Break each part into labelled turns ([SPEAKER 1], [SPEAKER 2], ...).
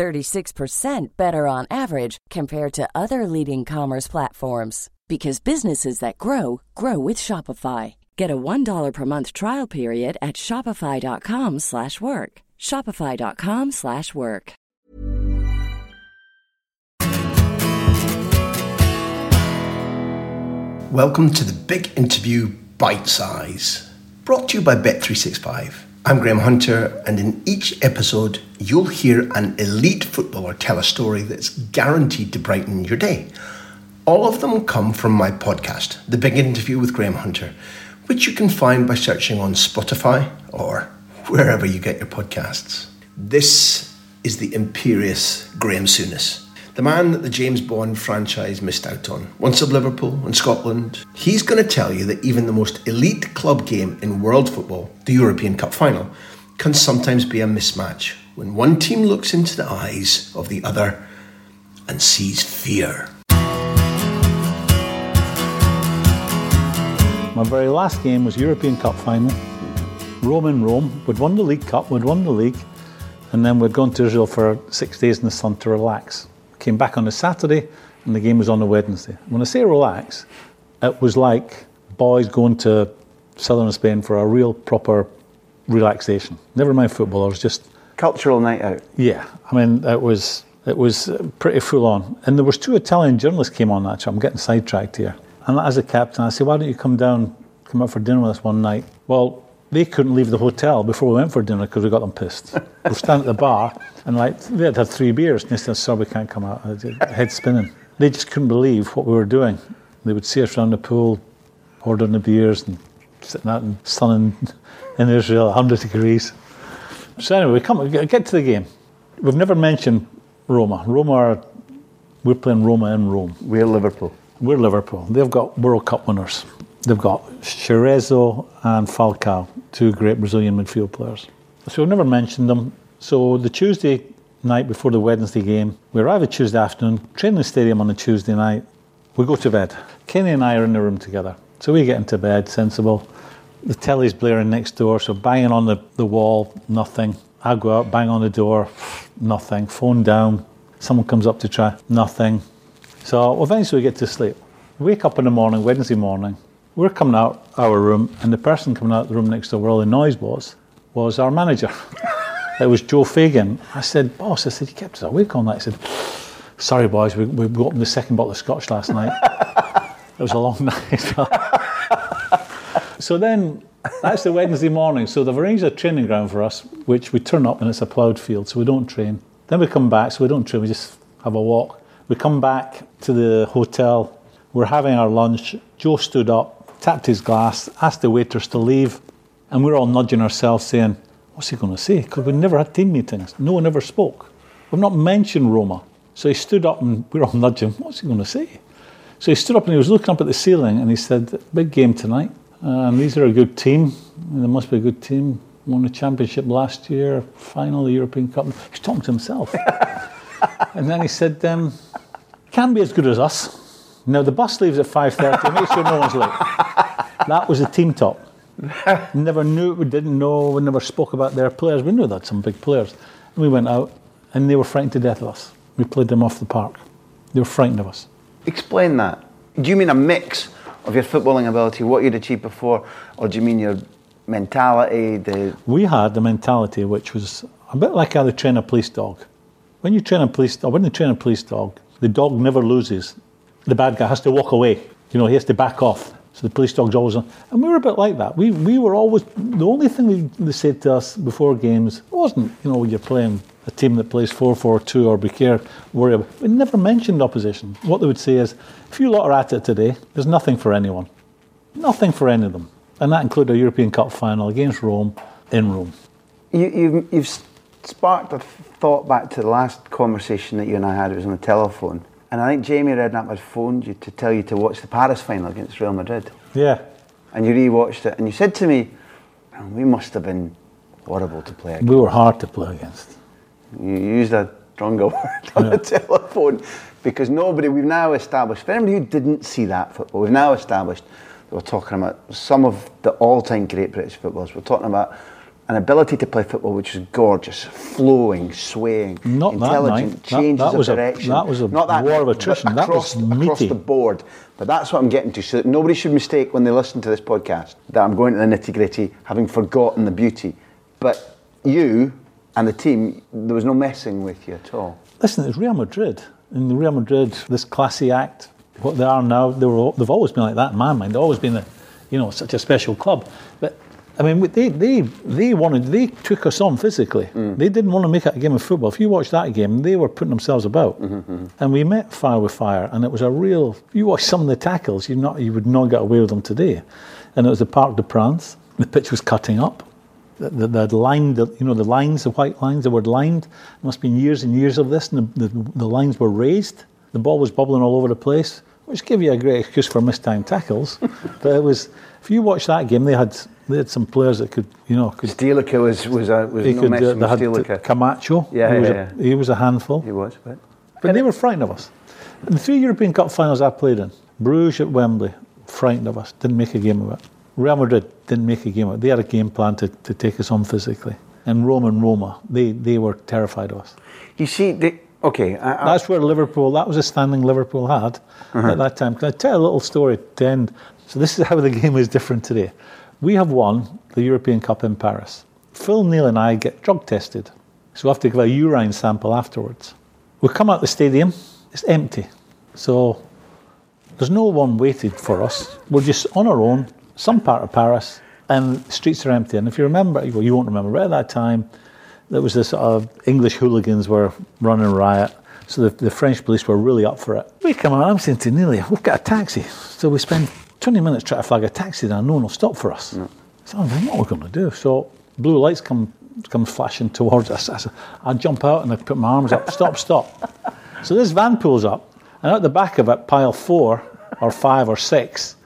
[SPEAKER 1] 36% better on average compared to other leading commerce platforms because businesses that grow grow with Shopify. Get a $1 per month trial period at shopify.com/work. shopify.com/work.
[SPEAKER 2] Welcome to the Big Interview Bite Size, brought to you by Bet365. I'm Graham Hunter, and in each episode, you'll hear an elite footballer tell a story that's guaranteed to brighten your day. All of them come from my podcast, The Big Interview with Graham Hunter, which you can find by searching on Spotify or wherever you get your podcasts. This is the imperious Graeme Souness the man that the James Bond franchise missed out on. Once of Liverpool and Scotland, he's going to tell you that even the most elite club game in world football, the European Cup final, can sometimes be a mismatch when one team looks into the eyes of the other and sees fear.
[SPEAKER 3] My very last game was European Cup final. Rome in Rome. We'd won the League Cup, we'd won the league, and then we'd gone to Israel for six days in the sun to relax came back on a Saturday, and the game was on a Wednesday. When I say relax, it was like boys going to southern Spain for a real proper relaxation. Never mind football. It was just
[SPEAKER 4] cultural night out.
[SPEAKER 3] Yeah, I mean it was it was pretty full on. And there was two Italian journalists came on that. I'm getting sidetracked here. And as a captain, I said, "Why don't you come down, come out for dinner with us one night?" Well, they couldn't leave the hotel before we went for dinner because we got them pissed. we were standing at the bar and like they had had three beers and they said, "Sorry, we can't come out." Head spinning. They just couldn't believe what we were doing. They would see us around the pool, ordering the beers and sitting out in sun in, in Israel, 100 degrees. So anyway, we come get to the game. We've never mentioned Roma. Roma are we're playing Roma in Rome.
[SPEAKER 4] We're Liverpool.
[SPEAKER 3] We're Liverpool. They've got World Cup winners. They've got Cerezo and Falcao, two great Brazilian midfield players. So I've never mentioned them. So the Tuesday night before the Wednesday game, we arrive at Tuesday afternoon, train in the stadium on a Tuesday night, we go to bed. Kenny and I are in the room together. So we get into bed, sensible. The telly's blaring next door, so banging on the, the wall, nothing. I go out, bang on the door, nothing. Phone down, someone comes up to try, nothing. So eventually we get to sleep. Wake up in the morning, Wednesday morning, we're coming out our room, and the person coming out the room next door where all the noise was, was our manager. it was Joe Fagan. I said, boss, I said, you kept us awake all night. I said, sorry, boys, we, we opened the second bottle of scotch last night. it was a long night. so then, that's the Wednesday morning. So they've arranged a training ground for us, which we turn up and it's a ploughed field, so we don't train. Then we come back, so we don't train, we just have a walk. We come back to the hotel, we're having our lunch. Joe stood up, tapped his glass, asked the waiters to leave, and we're all nudging ourselves saying, What's he going to say? Because we never had team meetings. No one ever spoke. We've not mentioned Roma. So he stood up and we we're all nudging, What's he going to say? So he stood up and he was looking up at the ceiling and he said, Big game tonight. And these are a good team. They must be a good team. Won the championship last year, final the European Cup. He's talking to himself. and then he said, um, Can't be as good as us. Now the bus leaves at 5.30, make sure no one's late. That was the team talk. never knew, we didn't know, we never spoke about their players. We knew that some big players. And we went out and they were frightened to death of us. We played them off the park. They were frightened of us.
[SPEAKER 4] Explain that. Do you mean a mix of your footballing ability, what you'd achieved before, or do you mean your mentality? The...
[SPEAKER 3] We had the mentality which was a bit like how they train a police dog. When you train a police dog, when they train a police dog, the dog never loses the bad guy has to walk away. You know, he has to back off. So the police dog's always on. And we were a bit like that. We, we were always, the only thing they, they said to us before games wasn't, you know, you're playing a team that plays 4 4 2 or be care, worry about. We never mentioned opposition. What they would say is, if you lot are at it today, there's nothing for anyone. Nothing for any of them. And that included a European Cup final against Rome in Rome.
[SPEAKER 4] You, you've, you've sparked a thought back to the last conversation that you and I had. It was on the telephone And I think Jamie Redknapp had phoned you to tell you to watch the Paris final against Real Madrid.
[SPEAKER 3] Yeah.
[SPEAKER 4] And you rewatched it and you said to me, "Man, we must have been horrible to play against.
[SPEAKER 3] We were hard to play against.
[SPEAKER 4] You used a stronger word on the telephone because nobody, we've now established, for anybody who didn't see that football, we've now established that we're talking about some of the all time great British footballers. We're talking about an ability to play football which is gorgeous, flowing, swaying,
[SPEAKER 3] Not that
[SPEAKER 4] intelligent,
[SPEAKER 3] night. That-
[SPEAKER 4] changes
[SPEAKER 3] that was a-
[SPEAKER 4] of direction.
[SPEAKER 3] that was a
[SPEAKER 4] Not that
[SPEAKER 3] war of
[SPEAKER 4] night, but
[SPEAKER 3] attrition. That
[SPEAKER 4] across,
[SPEAKER 3] was
[SPEAKER 4] across
[SPEAKER 3] meaty.
[SPEAKER 4] the board. But that's what I'm getting to. So that nobody should mistake when they listen to this podcast that I'm going to the nitty gritty, having forgotten the beauty. But you and the team, there was no messing with you at all.
[SPEAKER 3] Listen, it's Real Madrid. And Real Madrid, this classy act, what they are now, they were, they've always been like that in my mind. They've always been, a, you know, such a special club. But I mean, they, they, they wanted, they took us on physically. Mm. They didn't want to make it a game of football. If you watch that game, they were putting themselves about. Mm-hmm, mm-hmm. And we met fire with fire, and it was a real. You watch some of the tackles, you not, you would not get away with them today. And it was the Parc des Princes. The pitch was cutting up. The, the, the line, the, you know, the lines, the white lines, they were lined. There must have been years and years of this, and the, the, the lines were raised. The ball was bubbling all over the place, which gave you a great excuse for mistimed tackles. but it was, if you watch that game, they had they had some players that could, you know, could.
[SPEAKER 4] Stielike was was a was
[SPEAKER 3] They
[SPEAKER 4] no
[SPEAKER 3] could, uh,
[SPEAKER 4] messing
[SPEAKER 3] they had
[SPEAKER 4] Stielike.
[SPEAKER 3] Camacho.
[SPEAKER 4] Yeah,
[SPEAKER 3] he was,
[SPEAKER 4] yeah,
[SPEAKER 3] a, he was a handful.
[SPEAKER 4] He was, but
[SPEAKER 3] But they were frightened of us. The three European Cup finals I played in, Bruges at Wembley, frightened of us, didn't make a game of it. Real Madrid didn't make a game of it. They had a game plan to, to take us on physically. And Rome and Roma, they, they were terrified of us.
[SPEAKER 4] you see, the, okay, I, I,
[SPEAKER 3] That's where Liverpool, that was a standing Liverpool had uh-huh. at that time. Can I tell a little story to end? So this is how the game is different today. We have won the European Cup in Paris. Phil Neal and I get drug tested. So we have to give a urine sample afterwards. We come out the stadium, it's empty. So there's no one waited for us. We're just on our own, some part of Paris, and the streets are empty. And if you remember, well, you won't remember, but at that time, there was this sort of English hooligans were running riot. So the, the French police were really up for it. We come out, I'm saying to Nealy, we've got a taxi. So we spend 20 minutes trying to flag a taxi down, no one will stop for us. So I'm thinking, what are we going to do? So blue lights come come flashing towards us. I, said- I jump out and I put my arms up, stop, stop. So this van pulls up, and at the back of it, pile four or five or six,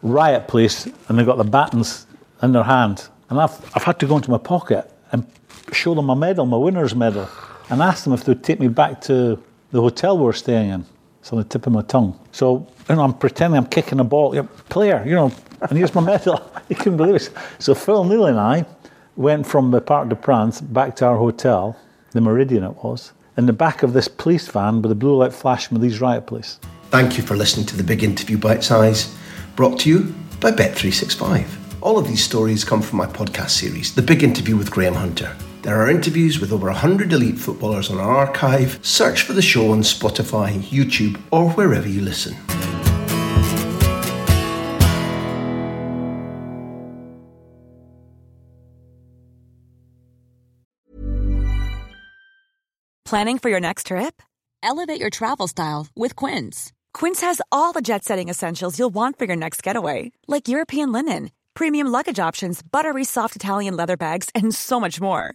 [SPEAKER 3] riot police, and they've got the batons in their hand. And I've, I've had to go into my pocket and show them my medal, my winner's medal, and ask them if they'd take me back to the hotel we were staying in. It's on the tip of my tongue. So you know, I'm pretending I'm kicking a ball. Player, you know, and here's my medal. you couldn't believe it. So Phil Neal and I went from the Parc de France back to our hotel, the Meridian it was, in the back of this police van with a blue light flashing with these riot police.
[SPEAKER 2] Thank you for listening to the Big Interview Bite Size, brought to you by Bet365. All of these stories come from my podcast series, The Big Interview with Graham Hunter. There are interviews with over 100 elite footballers on our archive. Search for the show on Spotify, YouTube, or wherever you listen.
[SPEAKER 5] Planning for your next trip? Elevate your travel style with Quince. Quince has all the jet setting essentials you'll want for your next getaway, like European linen, premium luggage options, buttery soft Italian leather bags, and so much more.